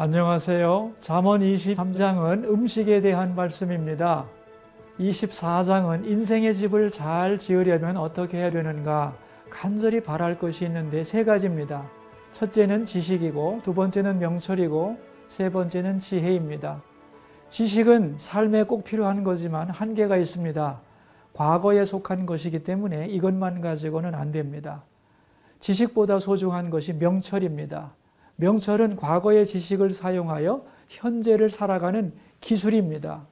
안녕하세요. 잠언 23장은 음식에 대한 말씀입니다. 24장은 인생의 집을 잘 지으려면 어떻게 해야 되는가 간절히 바랄 것이 있는데 세 가지입니다. 첫째는 지식이고 두 번째는 명철이고 세 번째는 지혜입니다. 지식은 삶에 꼭 필요한 거지만 한계가 있습니다. 과거에 속한 것이기 때문에 이것만 가지고는 안 됩니다. 지식보다 소중한 것이 명철입니다. 명철은 과거의 지식을 사용하여 현재를 살아가는 기술입니다.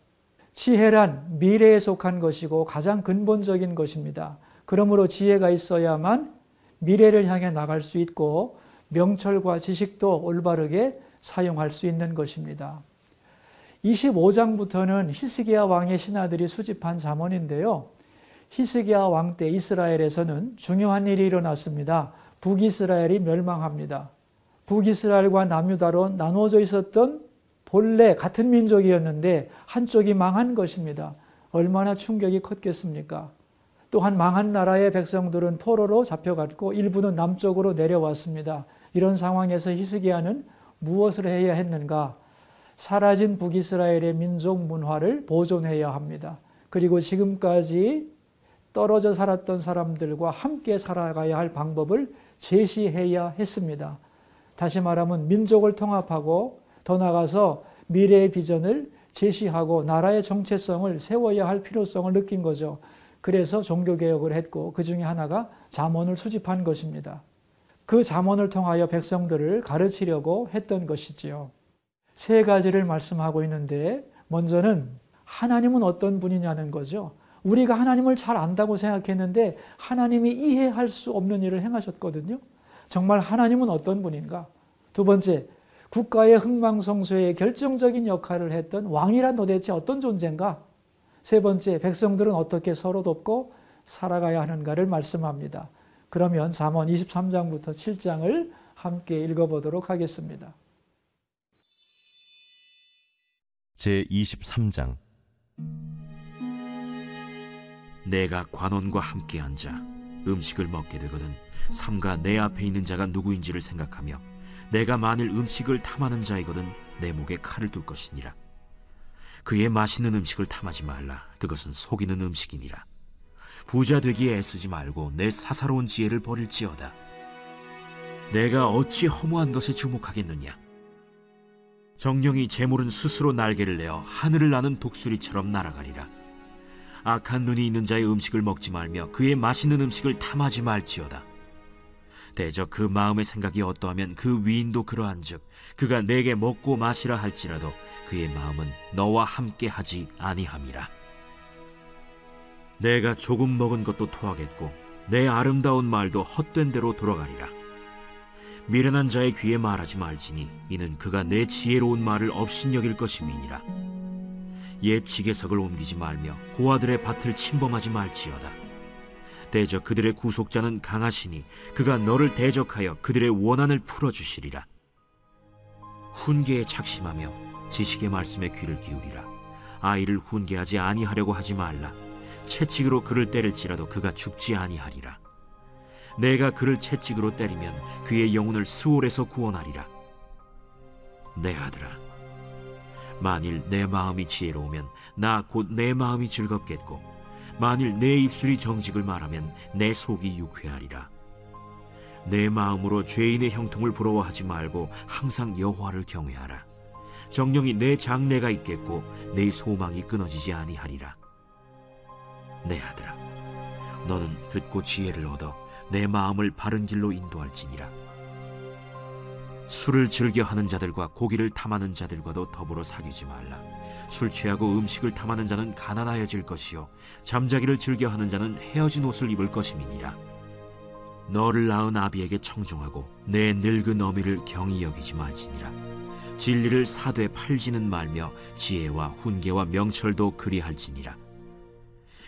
지혜란 미래에 속한 것이고 가장 근본적인 것입니다. 그러므로 지혜가 있어야만 미래를 향해 나갈 수 있고 명철과 지식도 올바르게 사용할 수 있는 것입니다. 25장부터는 히스기야 왕의 신하들이 수집한 잠언인데요. 히스기야 왕 때 이스라엘에서는 중요한 일이 일어났습니다. 북이스라엘이 멸망합니다. 북이스라엘과 남유다로 나누어져 있었던 본래 같은 민족이었는데 한쪽이 망한 것입니다. 얼마나 충격이 컸겠습니까? 또한 망한 나라의 백성들은 포로로 잡혀갔고 일부는 남쪽으로 내려왔습니다. 이런 상황에서 히스기야는 무엇을 해야 했는가? 사라진 북이스라엘의 민족 문화를 보존해야 합니다. 그리고 지금까지 떨어져 살았던 사람들과 함께 살아가야 할 방법을 제시해야 했습니다. 다시 말하면 민족을 통합하고 더 나아가서 미래의 비전을 제시하고 나라의 정체성을 세워야 할 필요성을 느낀 거죠. 그래서 종교개혁을 했고 그 중에 하나가 잠언을 수집한 것입니다. 그 잠언을 통하여 백성들을 가르치려고 했던 것이지요. 세 가지를 말씀하고 있는데 먼저는 하나님은 어떤 분이냐는 거죠. 우리가 하나님을 잘 안다고 생각했는데 하나님이 이해할 수 없는 일을 행하셨거든요. 정말 하나님은 어떤 분인가? 두 번째, 국가의 흥망성쇠에 결정적인 역할을 했던 왕이란 도대체 어떤 존재인가? 세 번째, 백성들은 어떻게 서로 돕고 살아가야 하는가를 말씀합니다. 그러면 잠언 23장부터 7장을 함께 읽어보도록 하겠습니다. 제 23장 내가 관원과 함께 앉아 음식을 먹게 되거든 삼가 내 앞에 있는 자가 누구인지를 생각하며 내가 만일 음식을 탐하는 자이거든 내 목에 칼을 둘 것이니라. 그의 맛있는 음식을 탐하지 말라. 그것은 속이는 음식이니라. 부자 되기에 애쓰지 말고 내 사사로운 지혜를 버릴지어다. 내가 어찌 허무한 것에 주목하겠느냐? 정령이 재물은 스스로 날개를 내어 하늘을 나는 독수리처럼 날아가리라. 악한 눈이 있는 자의 음식을 먹지 말며 그의 맛있는 음식을 탐하지 말지어다. 대저 그 마음의 생각이 어떠하면 그 위인도 그러한즉 그가 내게 먹고 마시라 할지라도 그의 마음은 너와 함께 하지 아니함이라. 내가 조금 먹은 것도 토하겠고 내 아름다운 말도 헛된 대로 돌아가리라. 미련한 자의 귀에 말하지 말지니 이는 그가 내 지혜로운 말을 업신여길 것임이니라. 옛 지게석을 옮기지 말며 고아들의 밭을 침범하지 말지어다. 대적 그들의 구속자는 강하시니 그가 너를 대적하여 그들의 원한을 풀어주시리라. 훈계에 착심하며 지식의 말씀에 귀를 기울이라. 아이를 훈계하지 아니하려고 하지 말라. 채찍으로 그를 때릴지라도 그가 죽지 아니하리라. 내가 그를 채찍으로 때리면 그의 영혼을 수월에서 구원하리라. 내 아들아. 만일 내 마음이 지혜로우면 나 곧 내 마음이 즐겁겠고 만일 내 입술이 정직을 말하면 내 속이 유쾌하리라. 내 마음으로 죄인의 형통을 부러워하지 말고 항상 여호와를 경외하라. 정령이 내 장래가 있겠고 내 소망이 끊어지지 아니하리라. 내 아들아 너는 듣고 지혜를 얻어 내 마음을 바른 길로 인도할지니라 술을 즐겨 하는 자들과 고기를 탐하는 자들과도 더불어 사귀지 말라. 술 취하고 음식을 탐하는 자는 가난하여질 것이요 잠자기를 즐겨 하는 자는 헤어진 옷을 입을 것임이니라. 너를 낳은 아비에게 청종하고 내 늙은 어미를 경히 여기지 말지니라. 진리를 사되 팔지는 말며 지혜와 훈계와 명철도 그리할지니라.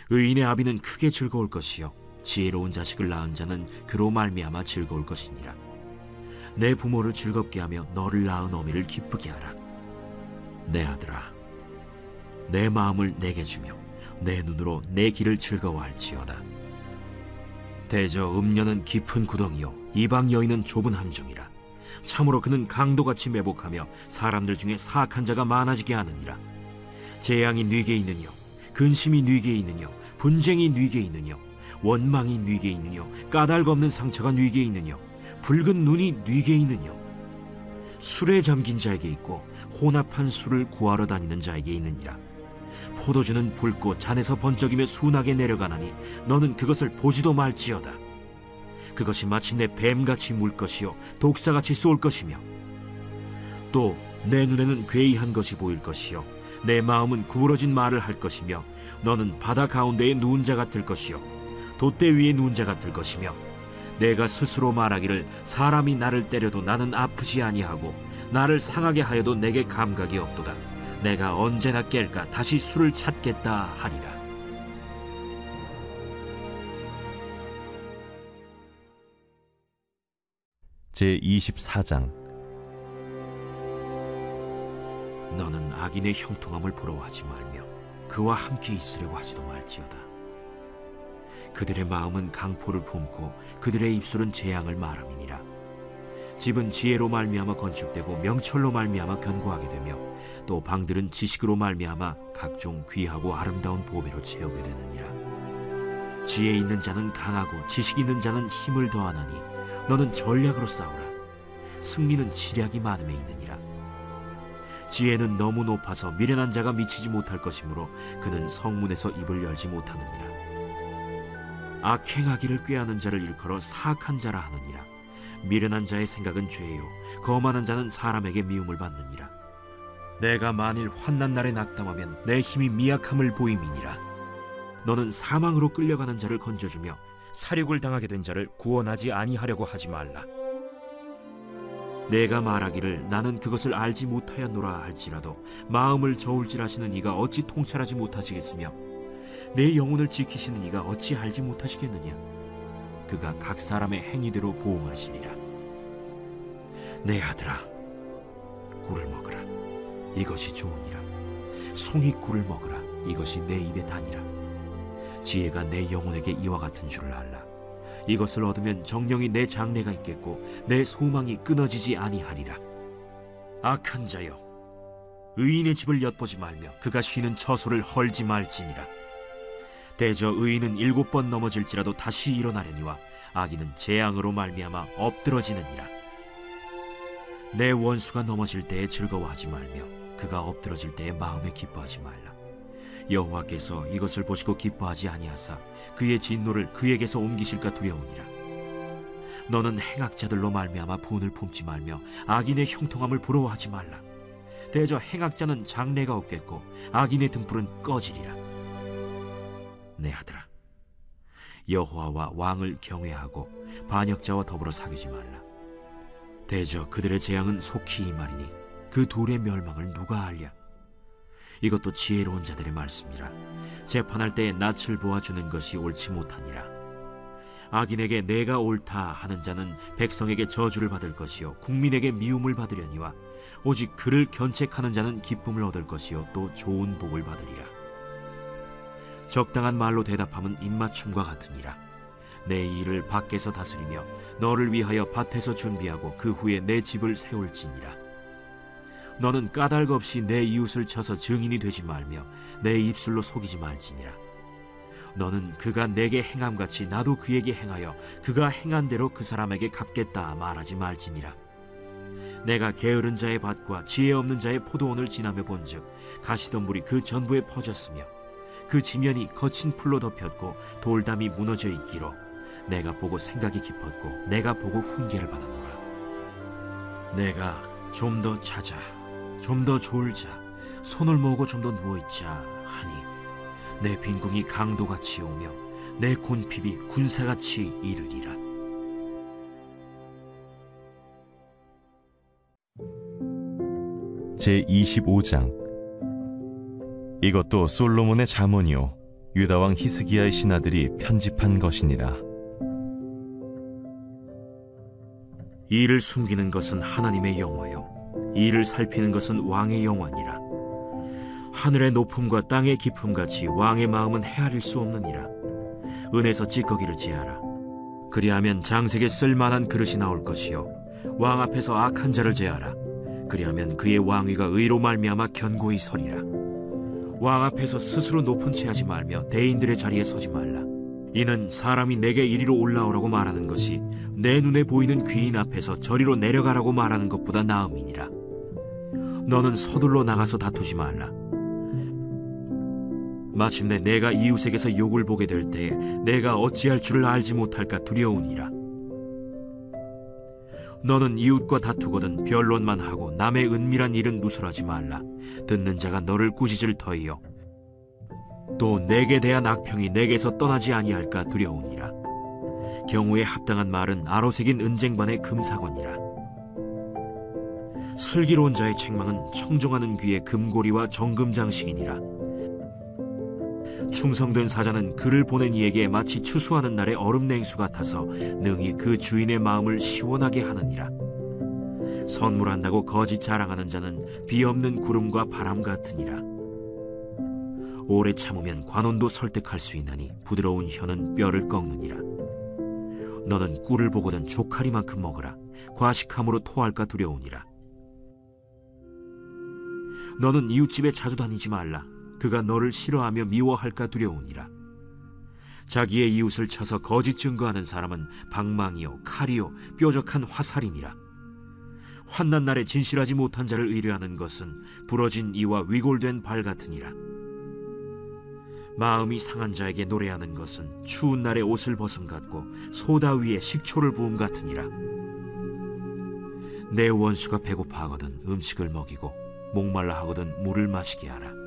의인의 아비는 크게 즐거울 것이요 지혜로운 자식을 낳은 자는 그로 말미암아 즐거울 것이니라. 내 부모를 즐겁게 하며 너를 낳은 어미를 기쁘게 하라. 내 아들아, 내 마음을 내게 주며 내 눈으로 내 길을 즐거워할지어다. 대저 음녀는 깊은 구덩이요 이방 여인은 좁은 함정이라. 참으로 그는 강도같이 매복하며 사람들 중에 사악한 자가 많아지게 하느니라 재앙이 네게 있느뇨 근심이 네게 있느뇨 분쟁이 네게 있느뇨 원망이 네게 있느뇨 까닭 없는 상처가 네게 있느뇨 붉은 눈이 네게 있느뇨? 술에 잠긴 자에게 있고 혼합한 술을 구하러 다니는 자에게 있느니라. 포도주는 붉고 잔에서 번쩍이며 순하게 내려가나니 너는 그것을 보지도 말지어다. 그것이 마침내 뱀같이 물 것이요 독사같이 쏠 것이며 또 내 눈에는 괴이한 것이 보일 것이요 내 마음은 구부러진 말을 할 것이며 너는 바다 가운데에 누운 자 같을 것이요 돛대 위에 누운 자 같을 것이며 내가 스스로 말하기를 사람이 나를 때려도 나는 아프지 아니하고 나를 상하게 하여도 내게 감각이 없도다. 내가 언제나 깰까 다시 술을 찾겠다 하리라. 제 24장. 너는 악인의 형통함을 부러워하지 말며 그와 함께 있으려고 하지도 말지어다. 그들의 마음은 강포를 품고 그들의 입술은 재앙을 말함이니라. 집은 지혜로 말미암아 건축되고 명철로 말미암아 견고하게 되며 또 방들은 지식으로 말미암아 각종 귀하고 아름다운 보배로 채우게 되느니라. 지혜 있는 자는 강하고 지식 있는 자는 힘을 더하나니 너는 전략으로 싸우라. 승리는 지략이 많음에 있느니라. 지혜는 너무 높아서 미련한 자가 미치지 못할 것이므로 그는 성문에서 입을 열지 못하느니라. 악행하기를 꾀하는 자를 일컬어 사악한 자라 하느니라. 미련한 자의 생각은 죄요, 거만한 자는 사람에게 미움을 받느니라. 내가 만일 환난 날에 낙담하면 내 힘이 미약함을 보임이니라. 너는 사망으로 끌려가는 자를 건져주며 사륙을 당하게 된 자를 구원하지 아니하려고 하지 말라. 내가 말하기를 나는 그것을 알지 못하였노라 할지라도 마음을 저울질하시는 이가 어찌 통찰하지 못하시겠으며 내 영혼을 지키시는 이가 어찌 알지 못하시겠느냐? 그가 각 사람의 행위대로 보응하시리라. 내 아들아 꿀을 먹으라. 이것이 좋으니라. 송이 꿀을 먹으라. 이것이 내 입에 다니라. 지혜가 내 영혼에게 이와 같은 줄을 알라. 이것을 얻으면 정령이 내 장래가 있겠고 내 소망이 끊어지지 아니하리라. 악한 자여, 의인의 집을 엿보지 말며 그가 쉬는 처소를 헐지 말지니라. 대저 의인은 일곱 번 넘어질지라도 다시 일어나려니와 악인은 재앙으로 말미암아 엎드러지느니라. 내 원수가 넘어질 때에 즐거워하지 말며 그가 엎드러질 때에 마음에 기뻐하지 말라. 여호와께서 이것을 보시고 기뻐하지 아니하사 그의 진노를 그에게서 옮기실까 두려우니라. 너는 행악자들로 말미암아 분을 품지 말며 악인의 형통함을 부러워하지 말라. 대저 행악자는 장래가 없겠고 악인의 등불은 꺼지리라. 내 아들아, 여호와와 왕을 경외하고 반역자와 더불어 사귀지 말라. 대저 그들의 재앙은 속히 이말이니 그 둘의 멸망을 누가 알랴? 이것도 지혜로운 자들의 말씀이라 재판할 때에 낯을 보아주는 것이 옳지 못하니라 악인에게 내가 옳다 하는 자는 백성에게 저주를 받을 것이요 국민에게 미움을 받으려니와 오직 그를 견책하는 자는 기쁨을 얻을 것이요 또 좋은 복을 받으리라 적당한 말로 대답함은 입맞춤과 같으니라 내 일을 밖에서 다스리며 너를 위하여 밭에서 준비하고 그 후에 내 집을 세울지니라 너는 까닭 없이 내 이웃을 쳐서 증인이 되지 말며 내 입술로 속이지 말지니라. 너는 그가 내게 행함 같이 나도 그에게 행하여 그가 행한 대로 그 사람에게 갚겠다 말하지 말지니라. 내가 게으른 자의 밭과 지혜 없는 자의 포도원을 지나며 본즉 가시덤불이 그 전부에 퍼졌으며 그 지면이 거친 풀로 덮였고 돌담이 무너져 있기로 내가 보고 생각이 깊었고 내가 보고 훈계를 받았노라. 내가 좀더 찾아 좀더 졸자 손을 모으고 좀 더 누워 있자 하니 내 빈궁이 강도같이 오며 내 곤핍이 군사같이 이르리라 제 25장 이것도 솔로몬의 잠언이요. 유다 왕 히스기야의 신하들이 편집한 것이니라. 이를 숨기는 것은 하나님의 영화요. 이를 살피는 것은 왕의 영화니라. 하늘의 높음과 땅의 깊음 같이 왕의 마음은 헤아릴 수 없느니라. 은에서 찌꺼기를 제하라. 그리하면 장색에 쓸만한 그릇이 나올 것이요. 왕 앞에서 악한 자를 제하라. 그리하면 그의 왕위가 의로 말미암아 견고히 서리라 왕 앞에서 스스로 높은 채 하지 말며 대인들의 자리에 서지 말라. 이는 사람이 내게 이리로 올라오라고 말하는 것이 내 눈에 보이는 귀인 앞에서 저리로 내려가라고 말하는 것보다 나음이니라. 너는 서둘러 나가서 다투지 말라. 마침내 내가 이웃에게서 욕을 보게 될 때에 내가 어찌할 줄을 알지 못할까 두려우니라 너는 이웃과 다투거든 변론만 하고 남의 은밀한 일은 누설하지 말라. 듣는 자가 너를 꾸짖을 터이요. 또 내게 대한 악평이 내게서 떠나지 아니할까 두려우니라. 경우에 합당한 말은 아로새긴 은쟁반의 금사건이라. 슬기로운 자의 책망은 청정하는 귀의 금고리와 정금장식이니라. 충성된 사자는 그를 보낸 이에게 마치 추수하는 날의 얼음 냉수 같아서 능히 그 주인의 마음을 시원하게 하느니라. 선물한다고 거짓 자랑하는 자는 비 없는 구름과 바람 같으니라. 오래 참으면 관원도 설득할 수 있나니 부드러운 혀는 뼈를 꺾느니라. 너는 꿀을 보거든 조카리만큼 먹으라. 과식함으로 토할까 두려우니라. 너는 이웃집에 자주 다니지 말라. 그가 너를 싫어하며 미워할까 두려우니라. 자기의 이웃을 쳐서 거짓 증거하는 사람은 방망이요 칼이요 뾰족한 화살이니라. 환난 날에 진실하지 못한 자를 의뢰하는 것은 부러진 이와 위골된 발 같으니라. 마음이 상한 자에게 노래하는 것은 추운 날에 옷을 벗음 같고 소다 위에 식초를 부음 같으니라. 내 원수가 배고파하거든 음식을 먹이고 목말라 하거든 물을 마시게 하라.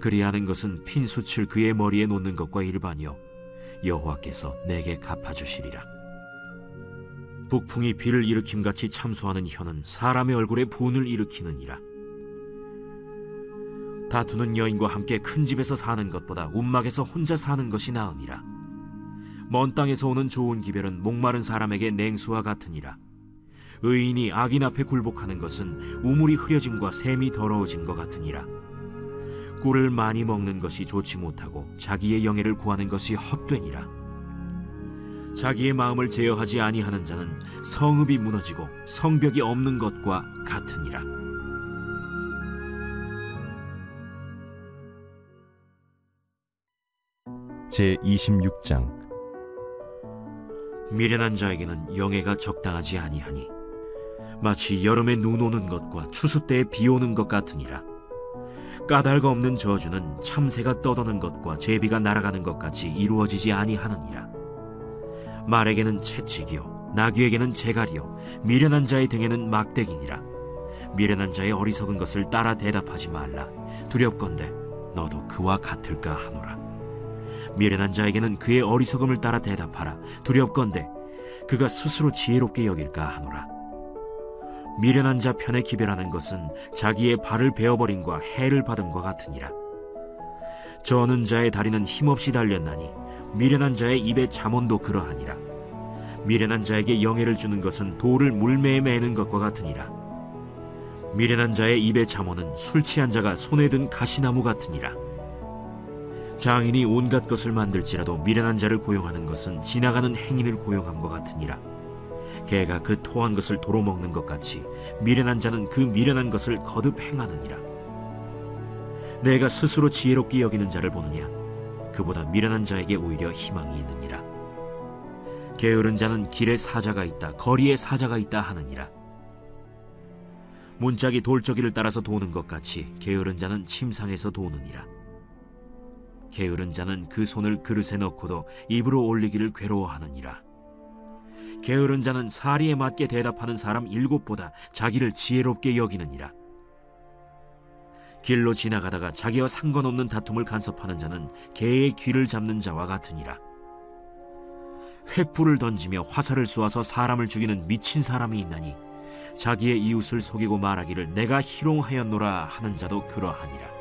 그리하는 것은 핀수칠 그의 머리에 놓는 것과 일반이요. 여호와께서 내게 갚아주시리라. 북풍이 비를 일으킴 같이 참소하는 혀는 사람의 얼굴에 분을 일으키느니라. 다투는 여인과 함께 큰 집에서 사는 것보다 움막에서 혼자 사는 것이 나으니라. 먼 땅에서 오는 좋은 기별은 목마른 사람에게 냉수와 같으니라. 의인이 악인 앞에 굴복하는 것은 우물이 흐려짐과 샘이 더러워짐과 같으니라 꿀을 많이 먹는 것이 좋지 못하고 자기의 영예를 구하는 것이 헛되니라. 자기의 마음을 제어하지 아니하는 자는 성읍이 무너지고 성벽이 없는 것과 같으니라. 제 26장 미련한 자에게는 영예가 적당하지 아니하니 마치 여름에 눈 오는 것과 추수 때에 비 오는 것 같으니라. 까닭 없는 저주는 참새가 떠도는 것과 제비가 날아가는 것 같이 이루어지지 아니하느니라. 말에게는 채찍이요, 나귀에게는 재갈이요, 미련한 자의 등에는 막대기니라. 미련한 자의 어리석은 것을 따라 대답하지 말라. 두렵건대 너도 그와 같을까 하노라. 미련한 자에게는 그의 어리석음을 따라 대답하라. 두렵건대 그가 스스로 지혜롭게 여길까 하노라. 미련한 자 편에 기별하는 것은 자기의 발을 베어버림과 해를 받음과 같으니라. 저는 자의 다리는 힘없이 달렸나니 미련한 자의 입에 잠언도 그러하니라. 미련한 자에게 영예를 주는 것은 돌을 물매에 매는 것과 같으니라. 미련한 자의 입에 잠언은 술 취한 자가 손에 든 가시나무 같으니라. 장인이 온갖 것을 만들지라도 미련한 자를 고용하는 것은 지나가는 행인을 고용함과 같으니라. 개가 그 토한 것을 도로 먹는 것 같이 미련한 자는 그 미련한 것을 거듭 행하느니라. 내가 스스로 지혜롭게 여기는 자를 보느냐? 그보다 미련한 자에게 오히려 희망이 있느니라. 게으른 자는 길에 사자가 있다, 거리에 사자가 있다 하느니라. 문짝이 돌저기를 따라서 도는 것 같이 게으른 자는 침상에서 도느니라. 게으른 자는 그 손을 그릇에 넣고도 입으로 올리기를 괴로워하느니라. 게으른 자는 사리에 맞게 대답하는 사람 일곱보다 자기를 지혜롭게 여기느니라. 길로 지나가다가 자기와 상관없는 다툼을 간섭하는 자는 개의 귀를 잡는 자와 같으니라. 횃불을 던지며 화살을 쏘아서 사람을 죽이는 미친 사람이 있나니 자기의 이웃을 속이고 말하기를 내가 희롱하였노라 하는 자도 그러하니라.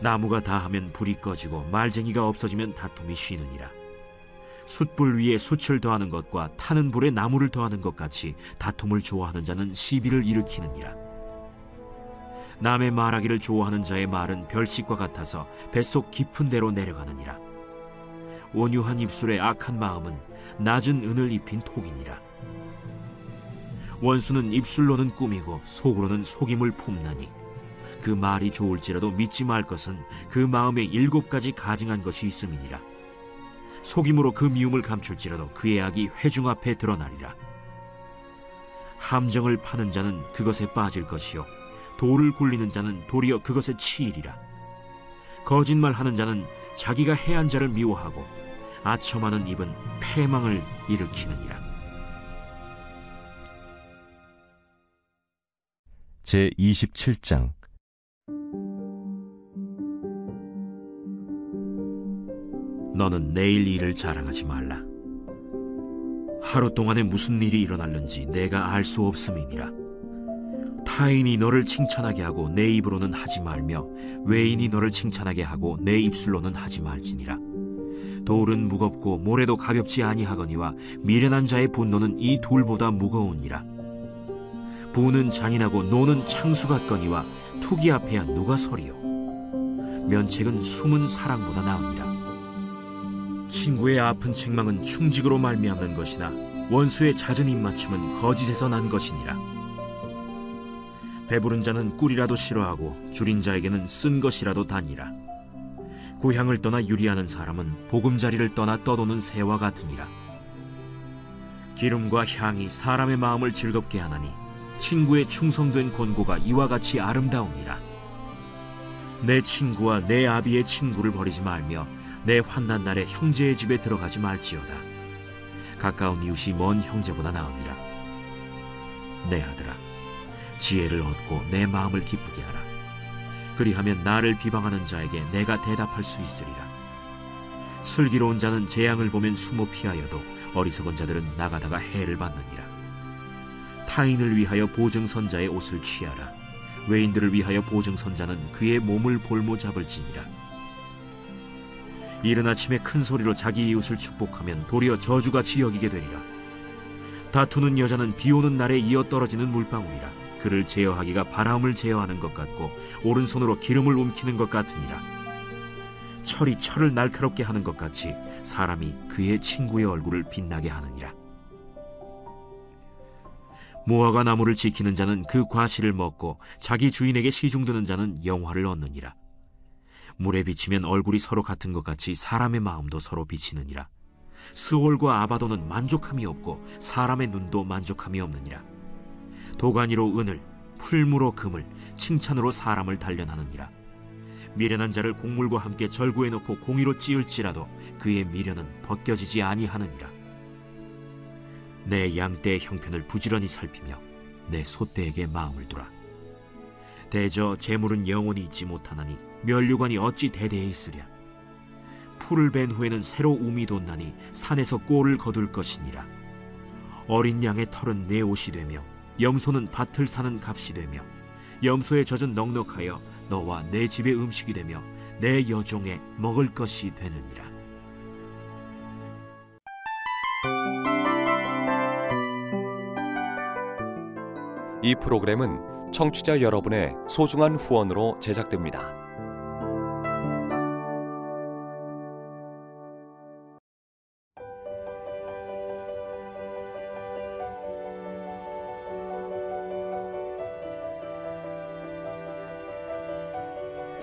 나무가 다하면 불이 꺼지고 말쟁이가 없어지면 다툼이 쉬느니라. 숯불 위에 숯을 더하는 것과 타는 불에 나무를 더하는 것 같이 다툼을 좋아하는 자는 시비를 일으키느니라. 남의 말하기를 좋아하는 자의 말은 별식과 같아서 뱃속 깊은 데로 내려가느니라. 온유한 입술의 악한 마음은 낮은 은을 입힌 톡이니라 원수는 입술로는 꾸미고 속으로는 속임을 품나니 그 말이 좋을지라도 믿지 말 것은 그 마음에 일곱 가지 가증한 것이 있음이니라. 속임으로 그 미움을 감출지라도 그의 악이 회중 앞에 드러나리라. 함정을 파는 자는 그것에 빠질 것이요 돌을 굴리는 자는 도리어 그것에 치이리라. 거짓말하는 자는 자기가 해한 자를 미워하고 아첨하는 입은 패망을 일으키느니라. 제 27장 너는 내일 일을 자랑하지 말라. 하루 동안에 무슨 일이 일어날는지 내가 알 수 없음이니라. 타인이 너를 칭찬하게 하고 내 입으로는 하지 말며 외인이 너를 칭찬하게 하고 내 입술로는 하지 말지니라. 돌은 무겁고 모래도 가볍지 아니하거니와 미련한 자의 분노는 이 둘보다 무거우니라. 부는 잔인하고 노는 창수 같거니와 투기 앞에야 누가 서리요. 면책은 숨은 사랑보다 나으니라. 친구의 아픈 책망은 충직으로 말미암는 것이나 원수의 잦은 입맞춤은 거짓에서 난 것이니라. 배부른 자는 꿀이라도 싫어하고 줄인 자에게는 쓴 것이라도 다니라. 고향을 떠나 유리하는 사람은 보금자리를 떠나 떠도는 새와 같으니라. 기름과 향이 사람의 마음을 즐겁게 하나니 친구의 충성된 권고가 이와 같이 아름다우니라. 내 친구와 내 아비의 친구를 버리지 말며 내 환난 날에 형제의 집에 들어가지 말지어다. 가까운 이웃이 먼 형제보다 나으니라. 내 아들아, 지혜를 얻고 내 마음을 기쁘게 하라. 그리하면 나를 비방하는 자에게 내가 대답할 수 있으리라. 슬기로운 자는 재앙을 보면 숨어 피하여도 어리석은 자들은 나가다가 해를 받느니라. 타인을 위하여 보증선자의 옷을 취하라. 외인들을 위하여 보증선자는 그의 몸을 볼모 잡을지니라. 이른 아침에 큰 소리로 자기 이웃을 축복하면 도리어 저주같이 여기게 되리라. 다투는 여자는 비 오는 날에 이어 떨어지는 물방울이라. 그를 제어하기가 바람을 제어하는 것 같고 오른손으로 기름을 움키는 것 같으니라. 철이 철을 날카롭게 하는 것 같이 사람이 그의 친구의 얼굴을 빛나게 하느니라. 무화과 나무를 지키는 자는 그 과실을 먹고 자기 주인에게 시중드는 자는 영화를 얻느니라. 물에 비치면 얼굴이 서로 같은 것 같이 사람의 마음도 서로 비치느니라. 스올과 아바도는 만족함이 없고 사람의 눈도 만족함이 없느니라. 도가니로 은을, 풀무로 금을, 칭찬으로 사람을 단련하느니라. 미련한 자를 곡물과 함께 절구해 놓고 공의로 찌을지라도 그의 미련은 벗겨지지 아니하느니라. 내 양떼의 형편을 부지런히 살피며 내 소떼에게 마음을 두라. 대저 재물은 영원히 있지 못하나니 면류관이 어찌 대대에 있으랴. 풀을 벤 후에는 새로 움이 돋나니 산에서 꼴을 거둘 것이니라. 어린 양의 털은 내 옷이 되며 염소는 밭을 사는 값이 되며 염소의 젖은 넉넉하여 너와 내 집의 음식이 되며 내 여종의 먹을 것이 되느니라. 이 프로그램은 청취자 여러분의 소중한 후원으로 제작됩니다.